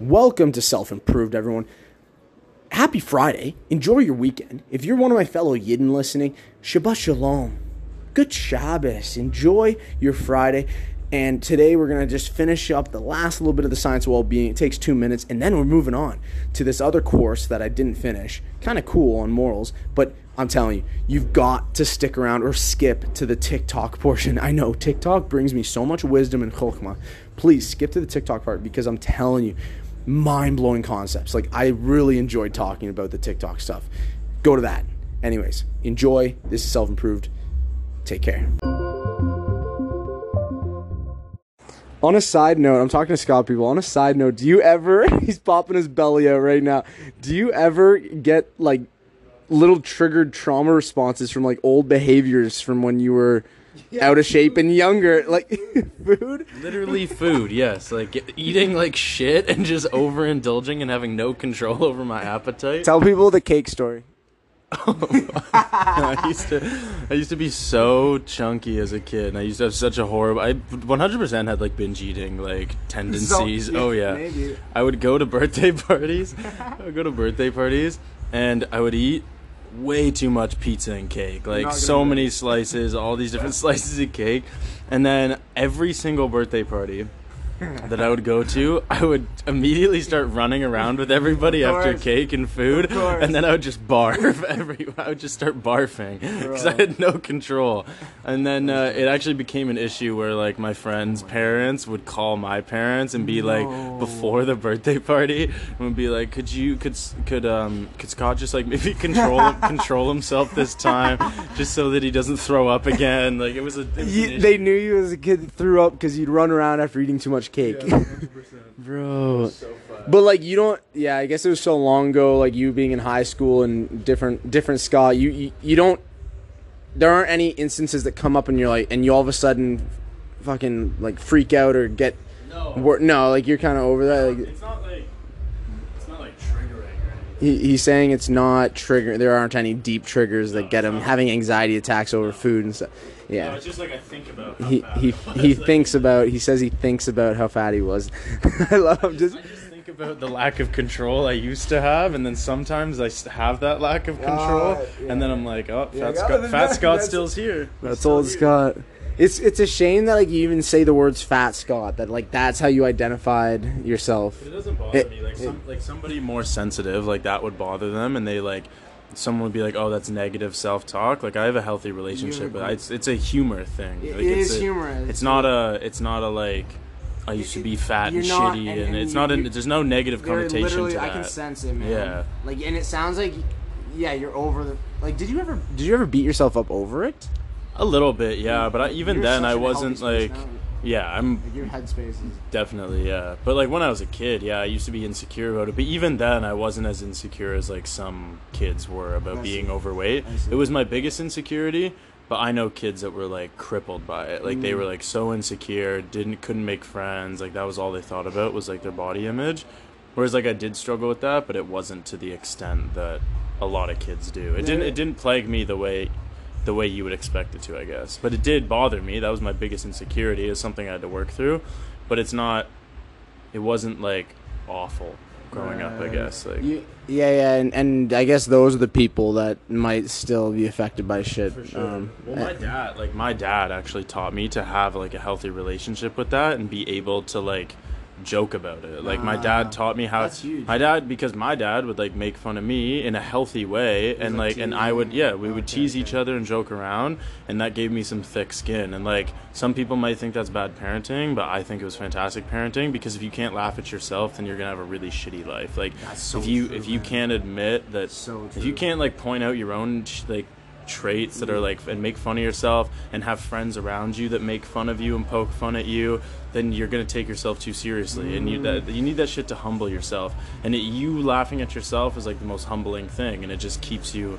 Welcome to Self Improved, everyone. Happy Friday. Enjoy your weekend. If you're one of my fellow Yidden listening, Shabbat Shalom. Good Shabbos. Enjoy your Friday. And today we're going to just finish up the last little bit of the science of well being. It takes two minutes, and then we're moving on to this other course that I didn't finish. Kind of cool on morals, but I'm telling you, you've got to stick around or skip to the TikTok portion. I know TikTok brings me so much wisdom and chokmah. Please skip to the TikTok part because I'm telling you, mind blowing concepts. Like, I really enjoyed talking about the TikTok stuff. Go to that. Anyways, enjoy. This is self improved. Take care. On a side note, I'm talking to Scott people. On a side note, do you ever, he's popping his belly out right now. Do you ever get like little triggered trauma responses from like old behaviors from when you were out of shape and younger? Like food? Literally food, yes. Like eating like shit and just overindulging and having no control over my appetite. Tell people the cake story. I used to I used to be so chunky as a kid and I used to have such a horrible I 100% had like binge eating like tendencies. So- oh yeah. maybe. I would go to birthday parties. I would go to birthday parties and I would eat way too much pizza and cake. Like so many slices, all these different slices of cake. And then every single birthday party that I would go to, I would immediately start running around with everybody after cake and food, and then I would just barf every. I would just start barfing because I had no control. And then uh, it actually became an issue where like my friends' parents would call my parents and be No. like before the birthday party and would be like, "Could you could could um could Scott just like maybe control control himself this time, just so that he doesn't throw up again?" Like it was a. It was You, they knew you as a kid threw up because you'd run around after eating too much cake. Bro. But like you don't yeah, I guess it was so long ago, like you being in high school and different different Scott, you, you you don't there aren't any instances that come up and you're like and you all of a sudden fucking like freak out or get no. wor- no, like you're kinda over that. Like It's not like it's not like triggering or anything. he, he's saying it's not trigger there aren't any deep triggers that get him having anxiety attacks over food and stuff. No, Yeah. it's just like I think about. How He fat he I was. he Like, thinks about he says he thinks about how fat he was. I love just I just think about the lack of control I used to have, and then sometimes I have that lack of control, Ah, and then I'm like, oh, Yeah, fat, Scott, fat that- Scott still's here. That's old Scott. It's it's a shame that like you even say the words fat Scott. That like that's how you identified yourself. It doesn't bother It- me. Like it- some, like somebody more sensitive, like that would bother them, and they like. Someone would be like, "Oh, that's negative self-talk." Like I have a healthy relationship, but it's it's a humor thing. It like, is it's a- humorous. It's not a. It's not a like. I used to be fat and You're not- shitty, and- and, and it's you- not. A, there's no negative connotation to to I can sense it, man. Yeah. Like, and it sounds like, yeah, you're over the. Like, did you ever? Did you ever beat yourself up over it? A little bit, yeah, but I, even You're then I in a healthy wasn't like. now. Yeah, I'm Like your headspace is. Definitely, yeah. But like when I was a kid, yeah, I used to be insecure about it. But even then, I wasn't as insecure as like some kids were about I being see. overweight. It was my biggest insecurity. But I know kids that were like crippled by it. Like they Mm. were like so insecure, didn't couldn't make friends. Like that was all they thought about was like their body image. Whereas like I did struggle with that, but it wasn't to the extent that a lot of kids do. It didn't Yeah. it didn't plague me the way the way you would expect it to, I guess. But it did bother me. That was my biggest insecurity. It's something I had to work through. But it's not it wasn't like awful growing up, I guess. Like You, yeah, yeah, and, and I guess those are the people that might still be affected by shit. For sure. Um, well, my dad, like my dad, actually taught me to have like a healthy relationship with that and be able to like joke about it. Like my Ah, dad taught me how. My dad, because my dad would like make fun of me in a healthy way, and like like, and I would, yeah, we would Okay, tease each other and joke around, and that gave me some thick skin. And like some people might think that's bad parenting, but I think it was fantastic parenting because if you can't laugh at yourself, then you're gonna have a really shitty life. Like That's so if you true, if you man. can't admit that So if you can't like point out your own like traits that are like and make fun of yourself and have friends around you that make fun of you and poke fun at you then you're gonna take yourself too seriously. And you that you need that shit to humble yourself. And it, you laughing at yourself is like the most humbling thing and it just keeps you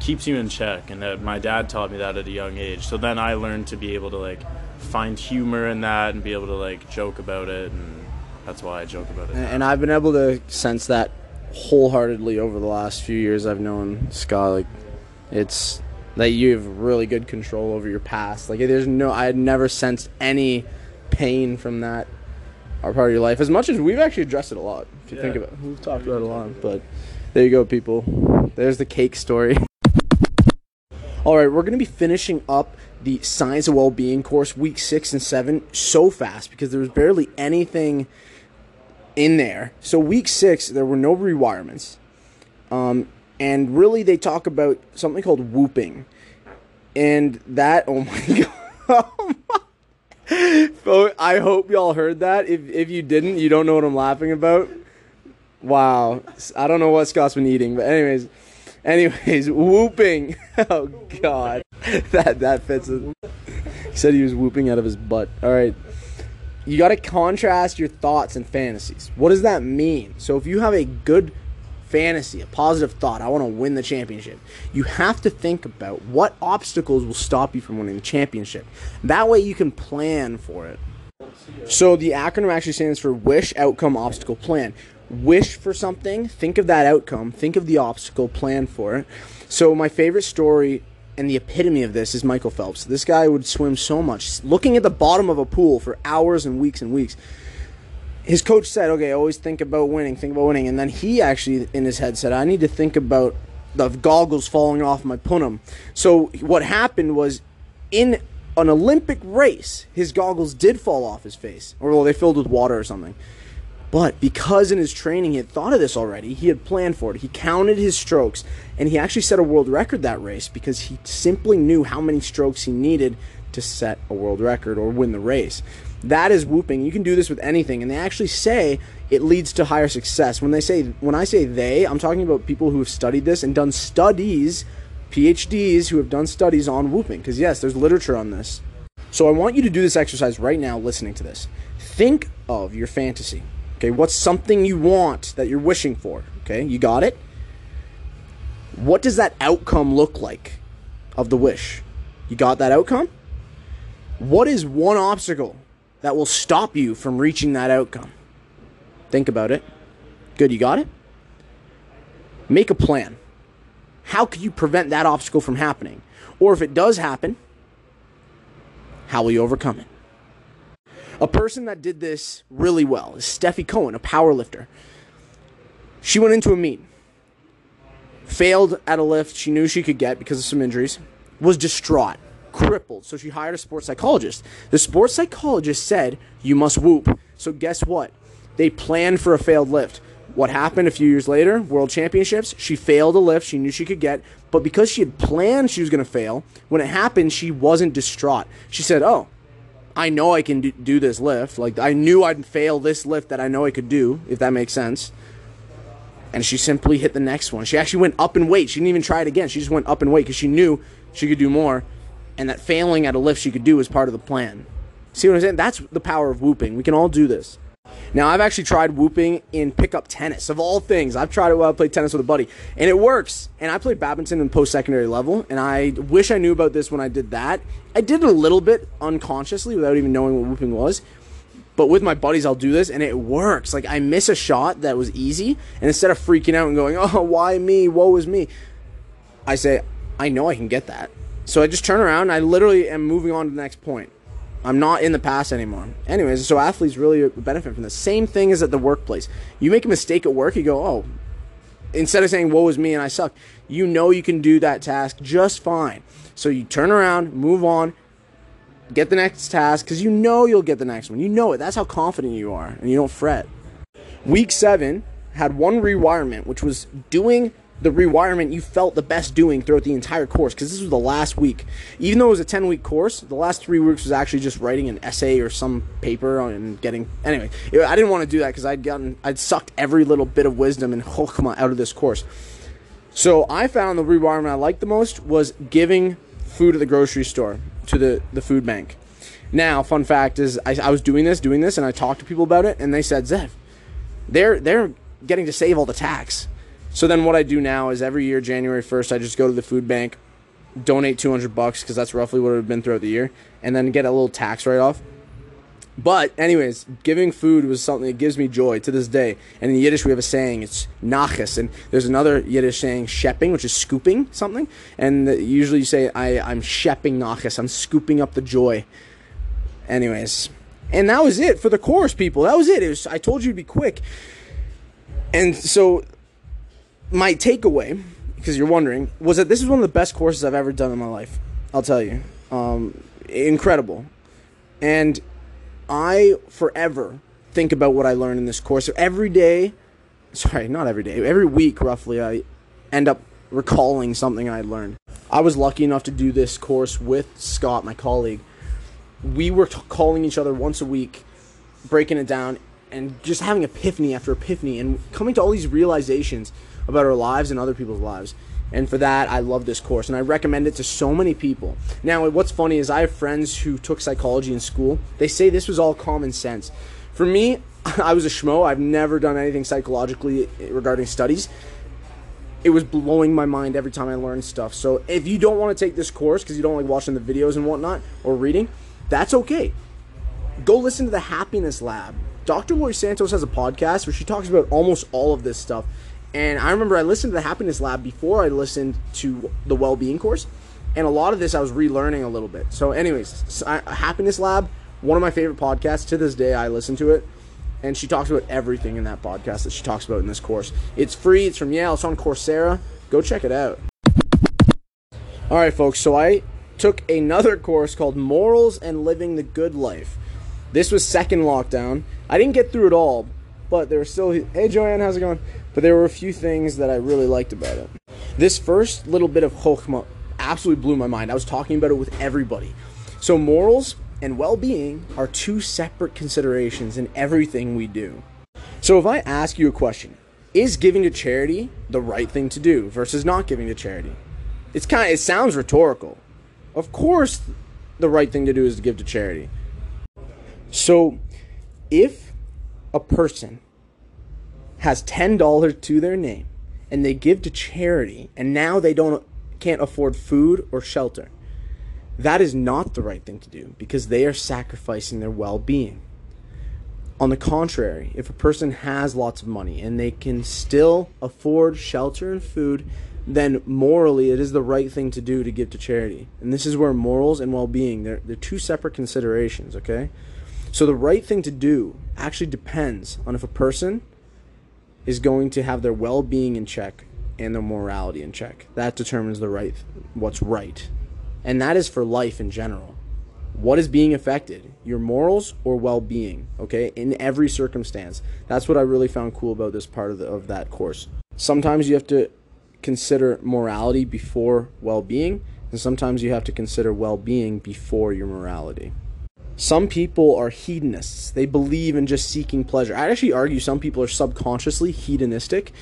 keeps you in check. And uh, my dad taught me that at a young age. So then i learned to be able to like find humor in that and be able to like joke about it and that's why i joke about it and, and I've been able to sense that wholeheartedly over the last few years. I've known Scott. Like, it's that you have really good control over your past. Like, there's no, I had never sensed any pain from that part of your life. As much as we've actually addressed it a lot, if you think Yeah. about it, we've talked about it a lot. But there you go, people. There's the cake story. All right, we're going to be finishing up the Science of Well-Being course, week six and seven, so fast because there was barely anything in there. So, week six, there were no rewirements. Um, and really, they talk about something called whooping. And that, oh my God. Oh, I hope y'all heard that. If, if you didn't, you don't know what I'm laughing about. Wow. I don't know what Scott's been eating, but anyways. Anyways, whooping. Oh God, that that fits. It. He said he was whooping out of his butt. All right, you got to contrast your thoughts and fantasies. What does that mean? So if you have a good fantasy, a positive thought, I want to win the championship. You have to think about what obstacles will stop you from winning the championship. That way you can plan for it. So the acronym actually stands for Wish Outcome Obstacle Plan. Wish for something, think of that outcome, think of the obstacle, plan for it. So my favorite story and the epitome of this is Michael Phelps. This guy would swim so much, looking at the bottom of a pool for hours and weeks and weeks. His coach said, "Okay, always think about winning, think about winning." And then he actually in his head said, "I need to think about the goggles falling off my punum." So what happened was in an Olympic race, his goggles did fall off his face, or well, they filled with water or something. But because in his training he had thought of this already, he had planned for it. He counted his strokes, and he actually set a world record that race because he simply knew how many strokes he needed to set a world record or win the race. That is whooping. You can do this with anything, and they actually say it leads to higher success. When they say when I say they, I'm talking about people who have studied this and done studies, PhDs who have done studies on whooping. Because yes, there's literature on this. So I want you to do this exercise right now listening to this. Think of your fantasy. Okay, what's something you want that you're wishing for? Okay, you got it? What does that outcome look like of the wish? You got that outcome? What is one obstacle that will stop you from reaching that outcome? Think about it. Good, you got it? Make a plan. How could you prevent that obstacle from happening? Or if it does happen, how will you overcome it? A person that did this really well is Stefi Cohen, a power lifter. She went into a meet, failed at a lift she knew she could get because of some injuries, was distraught, crippled. So she hired a sports psychologist. The sports psychologist said, You must whoop. So guess what? They planned for a failed lift. What happened a few years later? World Championships. She failed a lift she knew she could get, but because she had planned she was going to fail, when it happened, she wasn't distraught. She said, Oh, I know I can do, this lift. Like I knew I'd fail this lift that I know I could do, if that makes sense. And she simply hit the next one. She actually went up in weight. She didn't even try it again. She just went up in weight because she knew she could do more, and that failing at a lift she could do was part of the plan. See what I'm saying? That's the power of whooping. We can all do this. Now, I've actually tried whooping in pickup tennis, of all things. I've tried it while I played tennis with a buddy, and it works. And I played badminton in post secondary level, and I wish I knew about this when I did that. I did it a little bit unconsciously without even knowing what whooping was. But with my buddies, I'll do this, and it works. Like, I miss a shot that was easy, and instead of freaking out and going, oh, why me? Woe is me, I say, I know I can get that. So I just turn around, I literally am moving on to the next point. I'm not in the past anymore. Anyways, so athletes really benefit from the Same thing as at the workplace. You make a mistake at work, you go, oh, instead of saying, woe is me and I suck, you know you can do that task just fine. So you turn around, move on, get the next task, because you know you'll get the next one. You know it. That's how confident you are, and you don't fret. Week seven had one rewirement, which was doing the rewirement you felt the best doing throughout the entire course because this was the last week. Even though it was a 10 week course, the last three weeks was actually just writing an essay or some paper and getting. Anyway, I didn't want to do that because I'd gotten, I'd sucked every little bit of wisdom and chokmah out of this course. So I found the rewirement I liked the most was giving food at the grocery store to the, the food bank. Now, fun fact is, I, I was doing this, doing this, and I talked to people about it, and they said, Zev, they're they're getting to save all the tax. So then what I do now is every year January 1st I just go to the food bank, donate 200 bucks cuz that's roughly what it would have been throughout the year and then get a little tax write off. But anyways, giving food was something that gives me joy to this day. And in Yiddish we have a saying, it's nachas and there's another Yiddish saying shepping, which is scooping something, and usually you say I I'm shepping nachas, I'm scooping up the joy. Anyways, And that was it for the chorus, people. That was it. It was I told you to be quick. And so my takeaway, because you're wondering, was that this is one of the best courses I've ever done in my life. I'll tell you. Um, incredible. And I forever think about what I learned in this course. So every day, sorry, not every day, every week roughly, I end up recalling something I learned. I was lucky enough to do this course with Scott, my colleague. We were t- calling each other once a week, breaking it down, and just having epiphany after epiphany, and coming to all these realizations about our lives and other people's lives. And for that, I love this course, and I recommend it to so many people. Now, what's funny is I have friends who took psychology in school. They say this was all common sense. For me, I was a schmo. I've never done anything psychologically regarding studies. It was blowing my mind every time I learned stuff. So if you don't want to take this course because you don't like watching the videos and whatnot or reading, that's okay. Go listen to the Happiness Lab. Dr. Laurie Santos has a podcast where she talks about almost all of this stuff. And I remember I listened to the Happiness Lab before I listened to the Well-Being course, and a lot of this I was relearning a little bit. So, anyways, Happiness Lab, one of my favorite podcasts to this day. I listen to it, and she talks about everything in that podcast that she talks about in this course. It's free. It's from Yale. It's on Coursera. Go check it out. All right, folks. So I took another course called Morals and Living the Good Life. This was second lockdown. I didn't get through it all, but there were still. Hey, Joanne, how's it going? But there were a few things that I really liked about it. This first little bit of chokhmah absolutely blew my mind. I was talking about it with everybody. So, morals and well being are two separate considerations in everything we do. So, if I ask you a question, is giving to charity the right thing to do versus not giving to charity? It's kind of, it sounds rhetorical. Of course, the right thing to do is to give to charity. So, if a person has $10 to their name and they give to charity and now they don't can't afford food or shelter that is not the right thing to do because they are sacrificing their well-being. On the contrary if a person has lots of money and they can still afford shelter and food then morally it is the right thing to do to give to charity. And this is where morals and well-being they're, they're two separate considerations okay? So the right thing to do actually depends on if a person is going to have their well-being in check and their morality in check. That determines the right what's right. And that is for life in general. What is being affected? Your morals or well-being, okay? In every circumstance. That's what I really found cool about this part of the, of that course. Sometimes you have to consider morality before well-being, and sometimes you have to consider well-being before your morality. Some people are hedonists. They believe in just seeking pleasure. i actually argue some people are subconsciously hedonistic.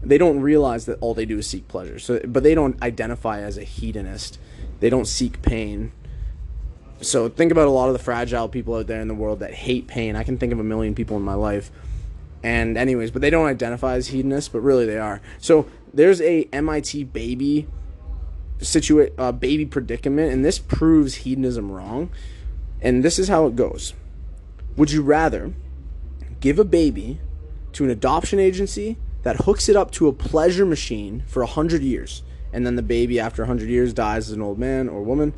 They don't realize that all they do is seek pleasure. So, but they don't identify as a hedonist. They don't seek pain. So think about a lot of the fragile people out there in the world that hate pain. I can think of a million people in my life. And anyways, but they don't identify as hedonists, but really they are. So there's a MIT baby situate uh, baby predicament, and this proves hedonism wrong. And this is how it goes Would you rather give a baby to an adoption agency that hooks it up to a pleasure machine for 100 years, and then the baby, after 100 years, dies as an old man or woman?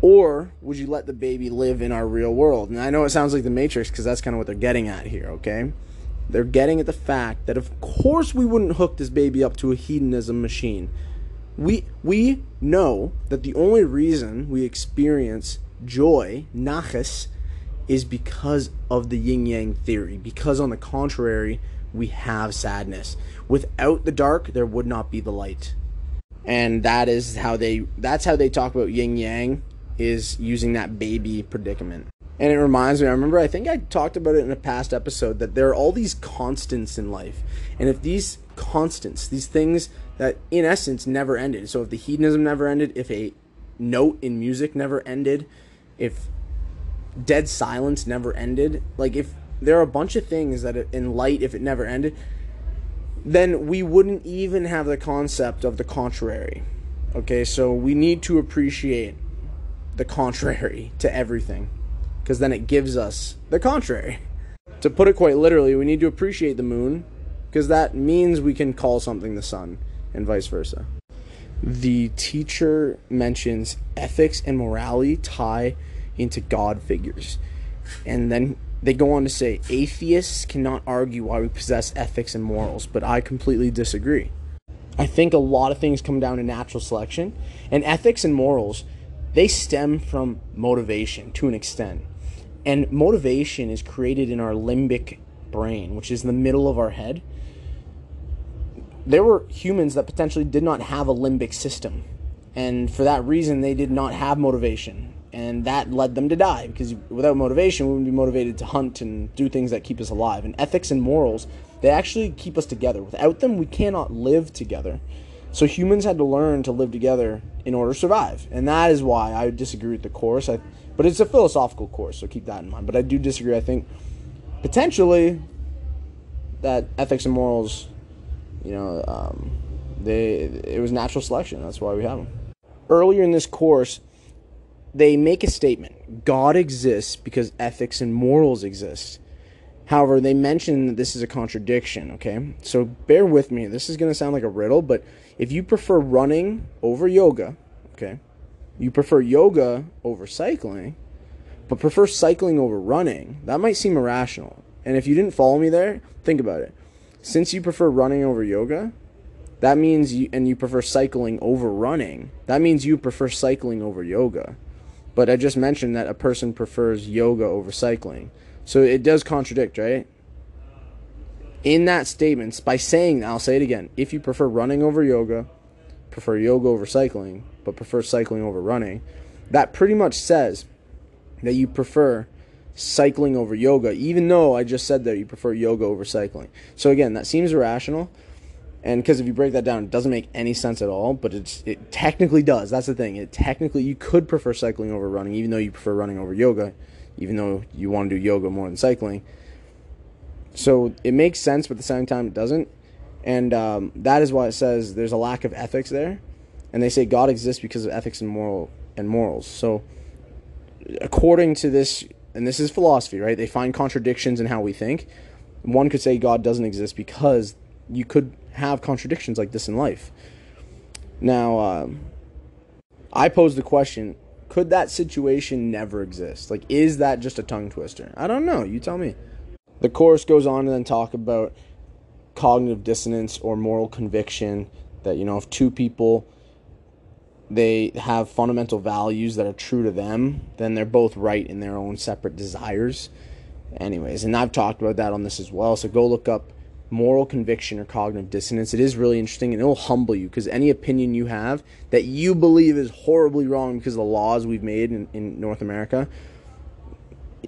Or would you let the baby live in our real world? And I know it sounds like the Matrix because that's kind of what they're getting at here, okay? They're getting at the fact that, of course, we wouldn't hook this baby up to a hedonism machine. We, we know that the only reason we experience joy, nachas, is because of the yin yang theory. Because, on the contrary, we have sadness. Without the dark, there would not be the light. And that is how they that's how they talk about yin yang is using that baby predicament. And it reminds me, I remember I think I talked about it in a past episode that there are all these constants in life. And if these constants, these things that in essence never ended. So if the hedonism never ended, if a note in music never ended, if dead silence never ended, like if there are a bunch of things that in light, if it never ended, then we wouldn't even have the concept of the contrary. Okay, so we need to appreciate the contrary to everything because then it gives us the contrary. To put it quite literally, we need to appreciate the moon because that means we can call something the sun and vice versa. The teacher mentions ethics and morality tie into God figures. And then they go on to say atheists cannot argue why we possess ethics and morals, but I completely disagree. I think a lot of things come down to natural selection, and ethics and morals, they stem from motivation to an extent. And motivation is created in our limbic brain, which is the middle of our head. There were humans that potentially did not have a limbic system, and for that reason, they did not have motivation. And that led them to die because without motivation we wouldn't be motivated to hunt and do things that keep us alive. And ethics and morals they actually keep us together. Without them we cannot live together. So humans had to learn to live together in order to survive. And that is why i disagree with the course. I, but it's a philosophical course so keep that in mind. But i do disagree. I think potentially that ethics and morals you know um, they it was natural selection that's why we have them earlier in this course they make a statement God exists because ethics and morals exist. However, they mention that this is a contradiction, okay? So bear with me. This is going to sound like a riddle, but if you prefer running over yoga, okay, you prefer yoga over cycling, but prefer cycling over running, that might seem irrational. And if you didn't follow me there, think about it. Since you prefer running over yoga, that means you, and you prefer cycling over running, that means you prefer cycling over yoga. But I just mentioned that a person prefers yoga over cycling. So it does contradict, right? In that statement, by saying, I'll say it again, if you prefer running over yoga, prefer yoga over cycling, but prefer cycling over running, that pretty much says that you prefer cycling over yoga, even though I just said that you prefer yoga over cycling. So again, that seems irrational. And because if you break that down, it doesn't make any sense at all. But it's it technically does. That's the thing. It technically you could prefer cycling over running, even though you prefer running over yoga, even though you want to do yoga more than cycling. So it makes sense, but at the same time it doesn't. And um, that is why it says there's a lack of ethics there, and they say God exists because of ethics and moral and morals. So according to this, and this is philosophy, right? They find contradictions in how we think. One could say God doesn't exist because you could have contradictions like this in life. Now, um, I pose the question could that situation never exist? Like, is that just a tongue twister? I don't know. You tell me. The course goes on to then talk about cognitive dissonance or moral conviction that, you know, if two people they have fundamental values that are true to them, then they're both right in their own separate desires. Anyways, and I've talked about that on this as well. So go look up moral conviction or cognitive dissonance. It is really interesting and it'll humble you because any opinion you have that you believe is horribly wrong because of the laws we've made in, in North America,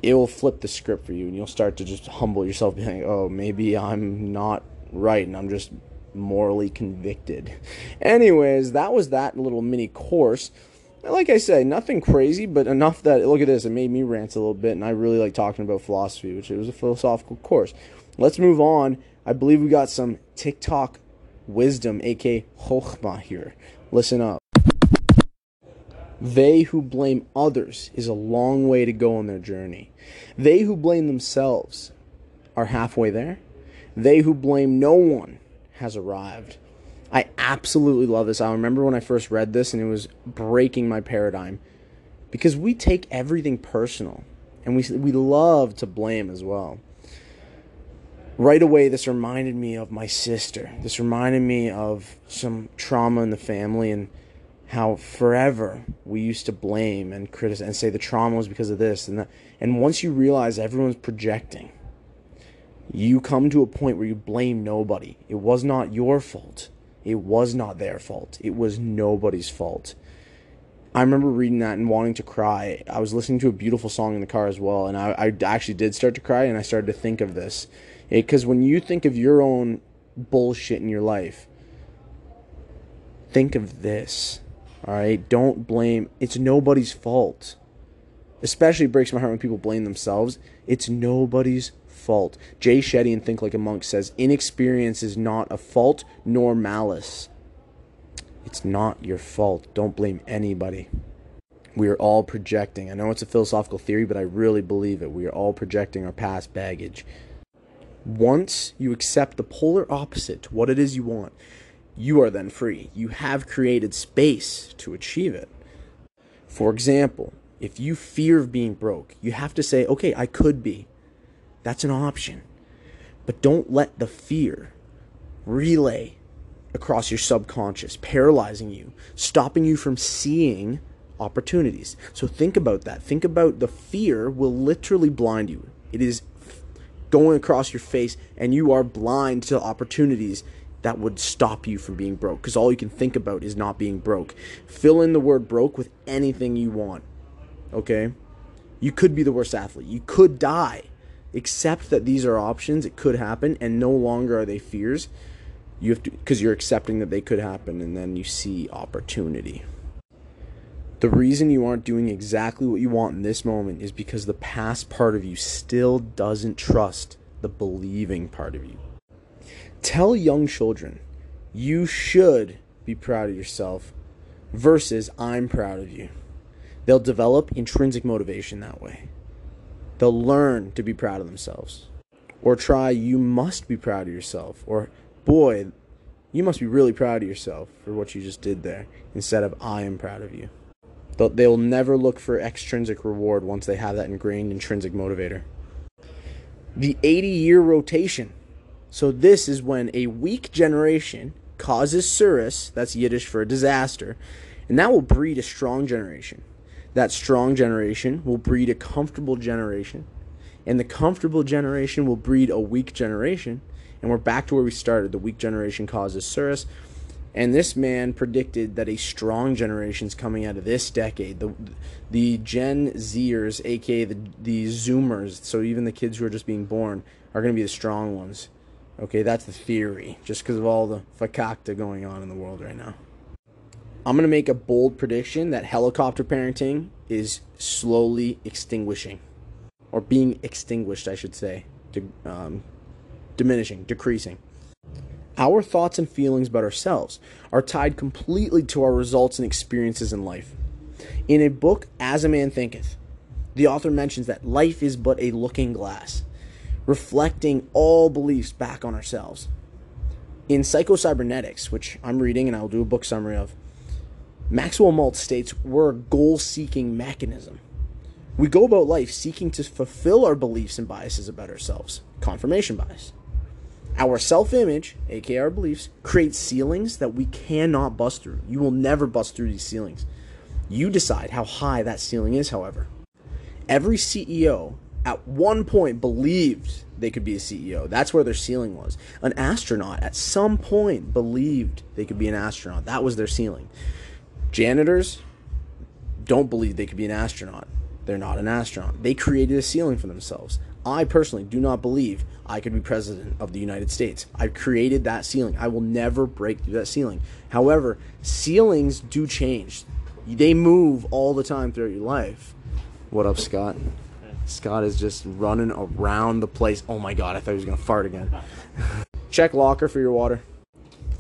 it will flip the script for you and you'll start to just humble yourself, being like, oh, maybe I'm not right and I'm just morally convicted. Anyways, that was that little mini course. Like I say, nothing crazy, but enough that look at this, it made me rant a little bit, and I really like talking about philosophy, which it was a philosophical course. Let's move on I believe we got some TikTok wisdom, aka Chokhmah here. Listen up. They who blame others is a long way to go on their journey. They who blame themselves are halfway there. They who blame no one has arrived. I absolutely love this. I remember when I first read this and it was breaking my paradigm because we take everything personal and we we love to blame as well right away this reminded me of my sister this reminded me of some trauma in the family and how forever we used to blame and criticize and say the trauma was because of this and that and once you realize everyone's projecting you come to a point where you blame nobody it was not your fault it was not their fault it was nobody's fault I remember reading that and wanting to cry. I was listening to a beautiful song in the car as well, and I, I actually did start to cry, and I started to think of this. Because when you think of your own bullshit in your life, think of this. All right? Don't blame. It's nobody's fault. Especially breaks my heart when people blame themselves. It's nobody's fault. Jay Shetty in Think Like a Monk says inexperience is not a fault nor malice. It's not your fault. Don't blame anybody. We are all projecting. I know it's a philosophical theory, but I really believe it. We are all projecting our past baggage. Once you accept the polar opposite to what it is you want, you are then free. You have created space to achieve it. For example, if you fear of being broke, you have to say, okay, I could be. That's an option. But don't let the fear relay across your subconscious, paralyzing you, stopping you from seeing opportunities. So think about that. Think about the fear will literally blind you. It is going across your face, and you are blind to opportunities that would stop you from being broke because all you can think about is not being broke. Fill in the word broke with anything you want. Okay? You could be the worst athlete. You could die. Accept that these are options. It could happen, and no longer are they fears. You have to because you're accepting that they could happen, and then you see opportunity. The reason you aren't doing exactly what you want in this moment is because the past part of you still doesn't trust the believing part of you. Tell young children, you should be proud of yourself versus I'm proud of you. They'll develop intrinsic motivation that way. They'll learn to be proud of themselves. Or try, you must be proud of yourself. Or, boy, you must be really proud of yourself for what you just did there, instead of I am proud of you. They'll never look for extrinsic reward once they have that ingrained intrinsic motivator. The 80 year rotation. So, this is when a weak generation causes surus, that's Yiddish for a disaster, and that will breed a strong generation. That strong generation will breed a comfortable generation, and the comfortable generation will breed a weak generation. And we're back to where we started. The weak generation causes surus, and this man predicted that a strong generation is coming out of this decade. The the Gen Zers, aka the the Zoomers, so even the kids who are just being born, are going to be the strong ones. Okay, that's the theory, just because of all the fakakta going on in the world right now. I'm going to make a bold prediction that helicopter parenting is slowly extinguishing, or being extinguished, I should say, de- um, diminishing, decreasing. Our thoughts and feelings about ourselves are tied completely to our results and experiences in life. In a book, As a Man Thinketh, the author mentions that life is but a looking glass, reflecting all beliefs back on ourselves. In Psychocybernetics, which I'm reading and I'll do a book summary of, Maxwell Maltz states we're a goal seeking mechanism. We go about life seeking to fulfill our beliefs and biases about ourselves, confirmation bias. Our self image, aka our beliefs, creates ceilings that we cannot bust through. You will never bust through these ceilings. You decide how high that ceiling is, however. Every CEO at one point believed they could be a CEO. That's where their ceiling was. An astronaut at some point believed they could be an astronaut. That was their ceiling. Janitors don't believe they could be an astronaut. They're not an astronaut. They created a ceiling for themselves. I personally do not believe I could be president of the United States. I've created that ceiling. I will never break through that ceiling. However, ceilings do change. They move all the time throughout your life. What up, Scott? Scott is just running around the place. Oh my god, I thought he was gonna fart again. Check locker for your water.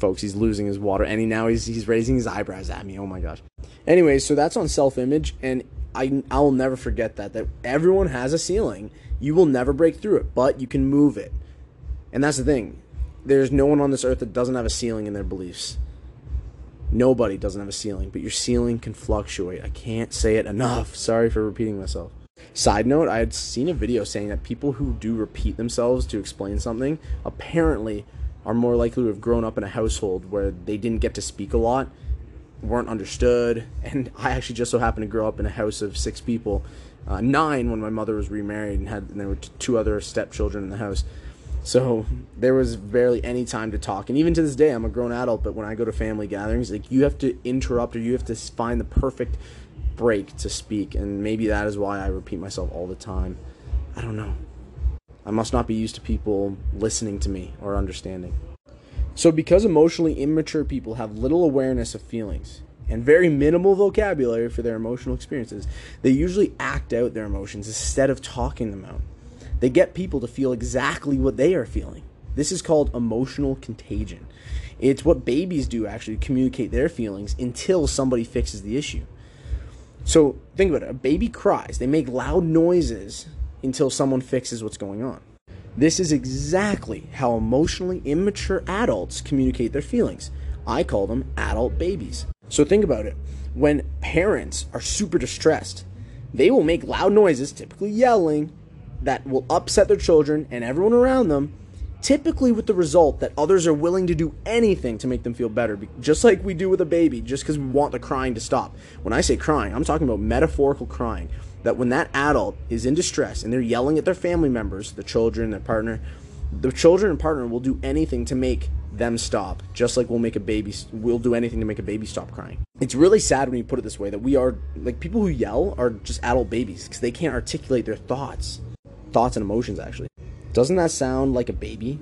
Folks, he's losing his water, and he now he's he's raising his eyebrows at me. Oh my gosh. Anyways, so that's on self-image, and I I will never forget that that everyone has a ceiling you will never break through it, but you can move it. And that's the thing. There's no one on this earth that doesn't have a ceiling in their beliefs. Nobody doesn't have a ceiling, but your ceiling can fluctuate. I can't say it enough. Sorry for repeating myself. Side note, I had seen a video saying that people who do repeat themselves to explain something apparently are more likely to have grown up in a household where they didn't get to speak a lot, weren't understood, and I actually just so happened to grow up in a house of six people uh, nine when my mother was remarried and had and there were t- two other stepchildren in the house. So there was barely any time to talk. And even to this day, I'm a grown adult, but when I go to family gatherings, like you have to interrupt or you have to find the perfect break to speak. And maybe that is why I repeat myself all the time. I don't know. I must not be used to people listening to me or understanding. So, because emotionally immature people have little awareness of feelings, and very minimal vocabulary for their emotional experiences. They usually act out their emotions instead of talking them out. They get people to feel exactly what they are feeling. This is called emotional contagion. It's what babies do actually communicate their feelings until somebody fixes the issue. So think about it a baby cries, they make loud noises until someone fixes what's going on. This is exactly how emotionally immature adults communicate their feelings. I call them adult babies. So think about it. When parents are super distressed, they will make loud noises, typically yelling, that will upset their children and everyone around them, typically with the result that others are willing to do anything to make them feel better, just like we do with a baby, just because we want the crying to stop. When I say crying, I'm talking about metaphorical crying. That when that adult is in distress and they're yelling at their family members, the children, their partner, the children and partner will do anything to make them stop just like we'll make a baby we'll do anything to make a baby stop crying. It's really sad when you put it this way that we are like people who yell are just adult babies because they can't articulate their thoughts thoughts and emotions actually. Doesn't that sound like a baby?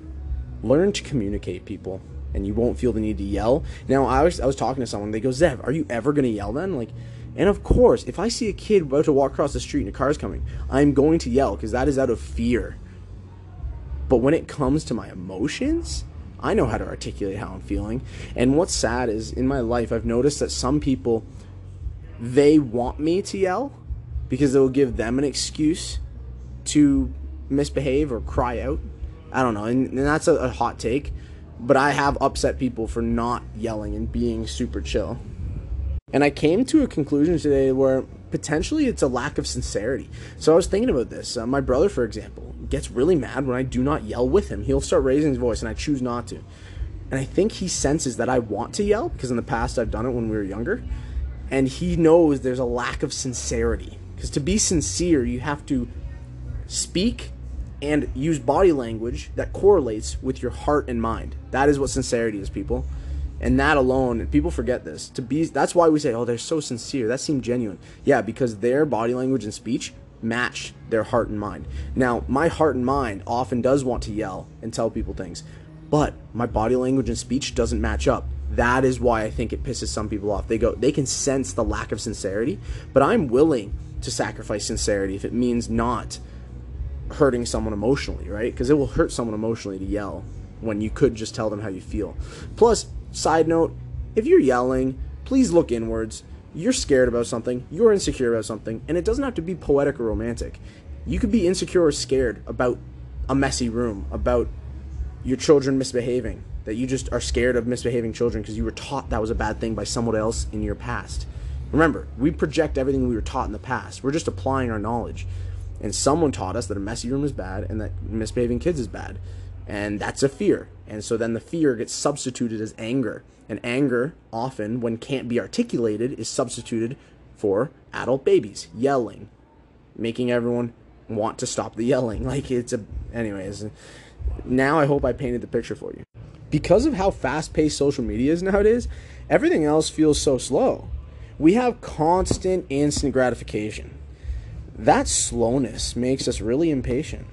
Learn to communicate people and you won't feel the need to yell. Now i was i was talking to someone they go zev are you ever to yell then? Like and of course if i see a kid about to walk across the street and a car's coming i'm going to yell because that is out of fear but when it comes to my emotions, I know how to articulate how I'm feeling. And what's sad is in my life, I've noticed that some people, they want me to yell because it will give them an excuse to misbehave or cry out. I don't know. And, and that's a, a hot take. But I have upset people for not yelling and being super chill. And I came to a conclusion today where potentially it's a lack of sincerity. So I was thinking about this. Uh, my brother, for example, gets really mad when I do not yell with him. He'll start raising his voice, and I choose not to. And I think he senses that I want to yell because in the past I've done it when we were younger. And he knows there's a lack of sincerity. Because to be sincere, you have to speak and use body language that correlates with your heart and mind. That is what sincerity is, people and that alone people forget this. To be that's why we say oh they're so sincere. That seemed genuine. Yeah because their body language and speech match their heart and mind. Now my heart and mind often does want to yell and tell people things but my body language and speech doesn't match up. That is why i think it pisses some people off. They go they can sense the lack of sincerity but i'm willing to sacrifice sincerity if it means not hurting someone emotionally right? Because it will hurt someone emotionally to yell when you could just tell them how you feel. Plus Side note, if you're yelling, please look inwards. You're scared about something, you're insecure about something, and it doesn't have to be poetic or romantic. You could be insecure or scared about a messy room, about your children misbehaving, that you just are scared of misbehaving children because you were taught that was a bad thing by someone else in your past. Remember, we project everything we were taught in the past. We're just applying our knowledge. And someone taught us that a messy room is bad and that misbehaving kids is bad. And that's a fear. And so then the fear gets substituted as anger. And anger, often, when can't be articulated, is substituted for adult babies yelling, making everyone want to stop the yelling. Like it's a. Anyways, now I hope I painted the picture for you. Because of how fast paced social media is nowadays, everything else feels so slow. We have constant instant gratification. That slowness makes us really impatient.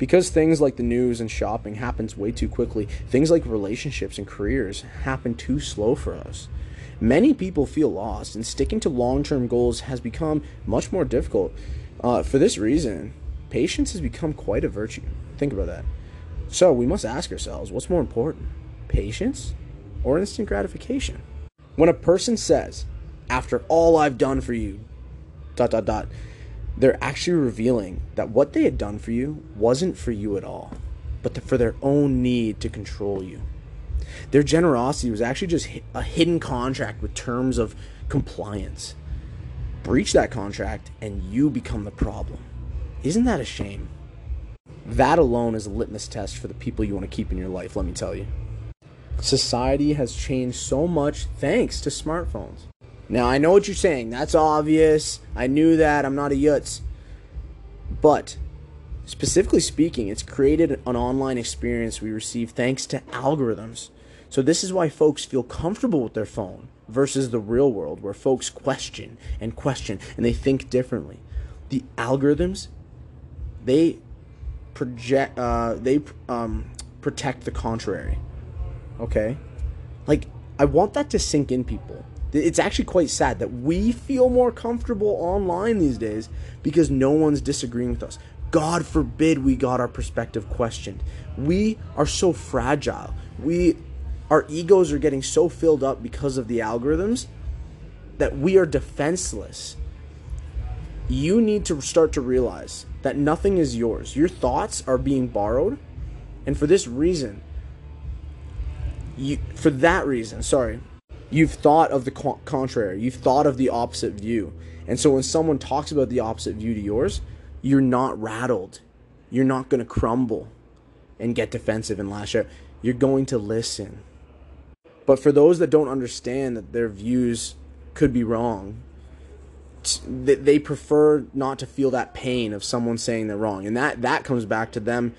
Because things like the news and shopping happens way too quickly, things like relationships and careers happen too slow for us. Many people feel lost, and sticking to long term goals has become much more difficult. Uh, for this reason, patience has become quite a virtue. Think about that. So, we must ask ourselves what's more important, patience or instant gratification? When a person says, after all I've done for you, dot, dot, dot, they're actually revealing that what they had done for you wasn't for you at all, but for their own need to control you. Their generosity was actually just a hidden contract with terms of compliance. Breach that contract and you become the problem. Isn't that a shame? That alone is a litmus test for the people you want to keep in your life, let me tell you. Society has changed so much thanks to smartphones. Now, I know what you're saying. That's obvious. I knew that. I'm not a yutz. But, specifically speaking, it's created an online experience we receive thanks to algorithms. So, this is why folks feel comfortable with their phone versus the real world where folks question and question and they think differently. The algorithms, they project, uh, they um, protect the contrary. Okay? Like, I want that to sink in people it's actually quite sad that we feel more comfortable online these days because no one's disagreeing with us. God forbid we got our perspective questioned. We are so fragile. We our egos are getting so filled up because of the algorithms that we are defenseless. You need to start to realize that nothing is yours. Your thoughts are being borrowed, and for this reason, you for that reason, sorry, You've thought of the contrary. You've thought of the opposite view. And so when someone talks about the opposite view to yours, you're not rattled. You're not going to crumble and get defensive and lash out. You're going to listen. But for those that don't understand that their views could be wrong, they prefer not to feel that pain of someone saying they're wrong. And that, that comes back to them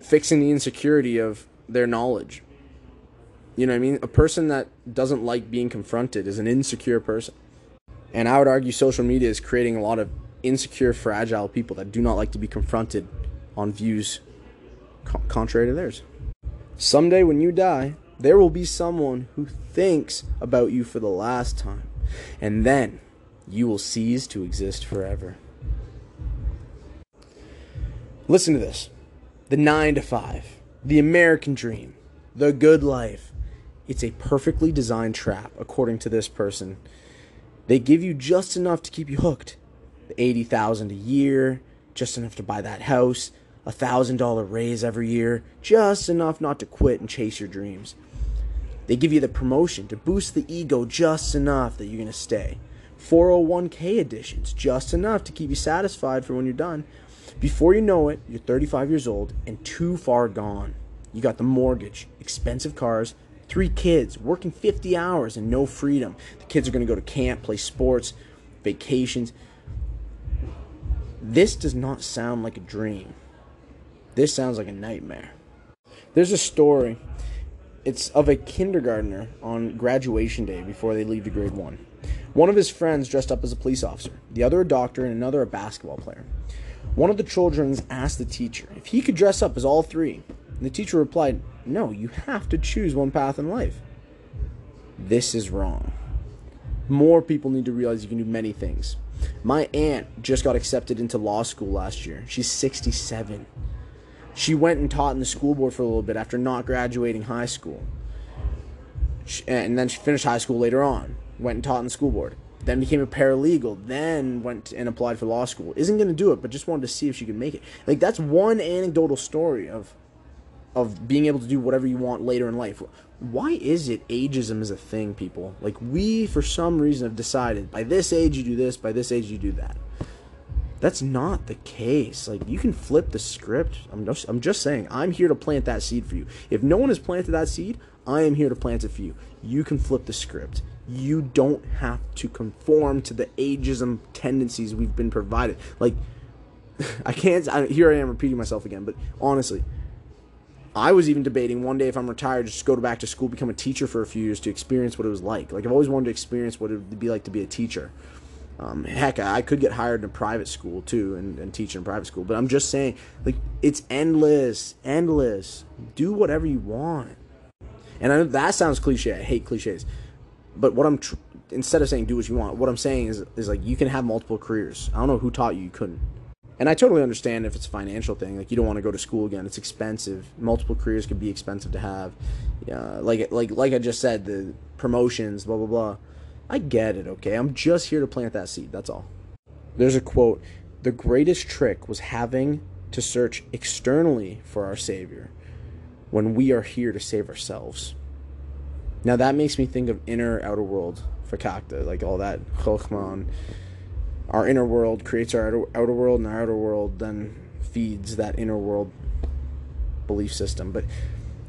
fixing the insecurity of their knowledge. You know what I mean? A person that doesn't like being confronted is an insecure person. And I would argue social media is creating a lot of insecure, fragile people that do not like to be confronted on views co- contrary to theirs. Someday when you die, there will be someone who thinks about you for the last time. And then you will cease to exist forever. Listen to this the nine to five, the American dream, the good life. It's a perfectly designed trap, according to this person. They give you just enough to keep you hooked. The 80,000 a year, just enough to buy that house, a $1,000 raise every year, just enough not to quit and chase your dreams. They give you the promotion to boost the ego just enough that you're going to stay. 401k additions, just enough to keep you satisfied for when you're done. Before you know it, you're 35 years old and too far gone. You got the mortgage, expensive cars, three kids, working 50 hours and no freedom. The kids are going to go to camp, play sports, vacations. This does not sound like a dream. This sounds like a nightmare. There's a story. It's of a kindergartner on graduation day before they leave to grade one. One of his friends dressed up as a police officer, the other a doctor, and another a basketball player. One of the children asked the teacher if he could dress up as all three. And the teacher replied, No, you have to choose one path in life. This is wrong. More people need to realize you can do many things. My aunt just got accepted into law school last year. She's 67. She went and taught in the school board for a little bit after not graduating high school. And then she finished high school later on, went and taught in the school board then became a paralegal, then went and applied for law school. Isn't going to do it, but just wanted to see if she could make it. Like that's one anecdotal story of of being able to do whatever you want later in life. Why is it ageism is a thing, people? Like we for some reason have decided by this age you do this, by this age you do that. That's not the case. Like you can flip the script. I'm just I'm just saying I'm here to plant that seed for you. If no one has planted that seed, I am here to plant it for you. You can flip the script you don't have to conform to the ageism tendencies we've been provided. Like, I can't, I, here I am repeating myself again, but honestly, I was even debating one day if I'm retired, just go back to school, become a teacher for a few years to experience what it was like. Like, I've always wanted to experience what it would be like to be a teacher. Um, heck, I could get hired in a private school too and, and teach in private school, but I'm just saying, like, it's endless, endless. Do whatever you want. And I know that sounds cliche. I hate cliches but what I'm tr- instead of saying do what you want, what I'm saying is is like you can have multiple careers. I don't know who taught you you couldn't. And I totally understand if it's a financial thing. Like you don't want to go to school again. It's expensive. Multiple careers could be expensive to have. Yeah, like like like I just said, the promotions, blah blah blah. I get it. Okay, I'm just here to plant that seed. That's all. There's a quote. The greatest trick was having to search externally for our Savior when we are here to save ourselves. Now that makes me think of inner outer world fakakta, like all that chokhmah. Our inner world creates our outer, outer world, and our outer world then feeds that inner world belief system. But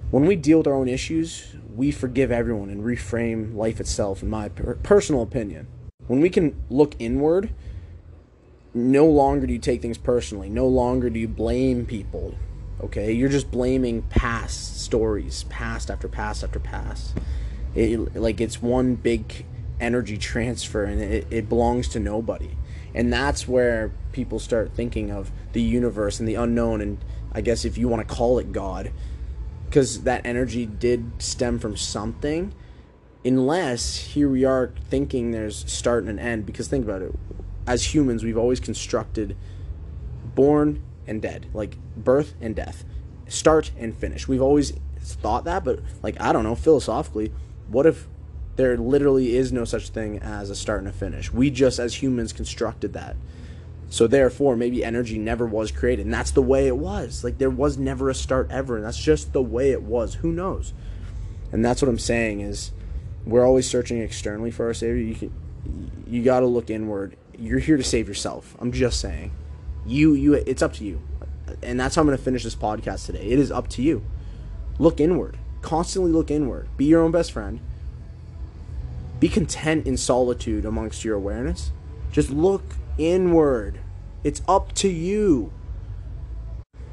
when we deal with our own issues, we forgive everyone and reframe life itself, in my per- personal opinion. When we can look inward, no longer do you take things personally. No longer do you blame people. Okay? You're just blaming past stories, past after past after past. It, like it's one big energy transfer and it, it belongs to nobody. And that's where people start thinking of the universe and the unknown. And I guess if you want to call it God because that energy did stem from something unless here we are thinking there's start and an end. Because think about it as humans we've always constructed born and dead like birth and death start and finish. We've always thought that but like i don't know philosophically what if there literally is no such thing as a start and a finish? We just, as humans, constructed that. So therefore, maybe energy never was created, and that's the way it was. Like there was never a start ever, and that's just the way it was. Who knows? And that's what I'm saying is, we're always searching externally for our savior. You can, you got to look inward. You're here to save yourself. I'm just saying. You you it's up to you. And that's how I'm going to finish this podcast today. It is up to you. Look inward. Constantly look inward. Be your own best friend. Be content in solitude amongst your awareness. Just look inward. It's up to you.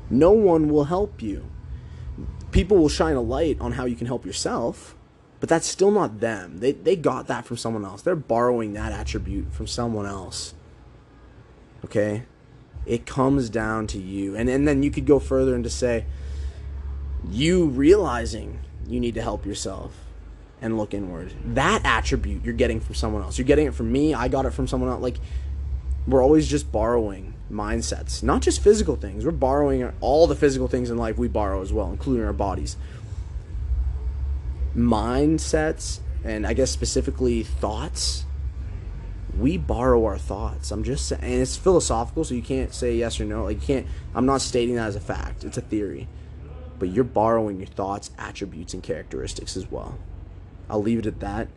No one will help you. People will shine a light on how you can help yourself, but that's still not them. They, they got that from someone else. They're borrowing that attribute from someone else. Okay? It comes down to you. And, and then you could go further and to say, you realizing you need to help yourself and look inward. That attribute you're getting from someone else. You're getting it from me. I got it from someone else. Like, we're always just borrowing mindsets, not just physical things. We're borrowing all the physical things in life we borrow as well, including our bodies. Mindsets, and I guess specifically thoughts, we borrow our thoughts. I'm just saying, and it's philosophical, so you can't say yes or no. Like, you can't, I'm not stating that as a fact, it's a theory. But you're borrowing your thoughts, attributes, and characteristics as well. I'll leave it at that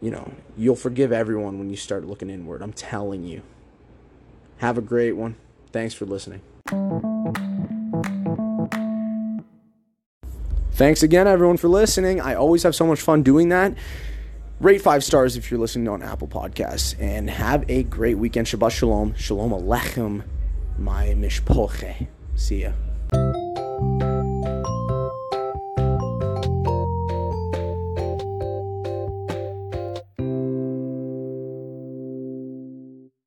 you know, you'll forgive everyone when you start looking inward. I'm telling you. Have a great one. Thanks for listening. Thanks again, everyone, for listening. I always have so much fun doing that. Rate five stars if you're listening on Apple Podcasts. And have a great weekend. Shabbat Shalom. Shalom Aleichem, my mishpoche. See ya.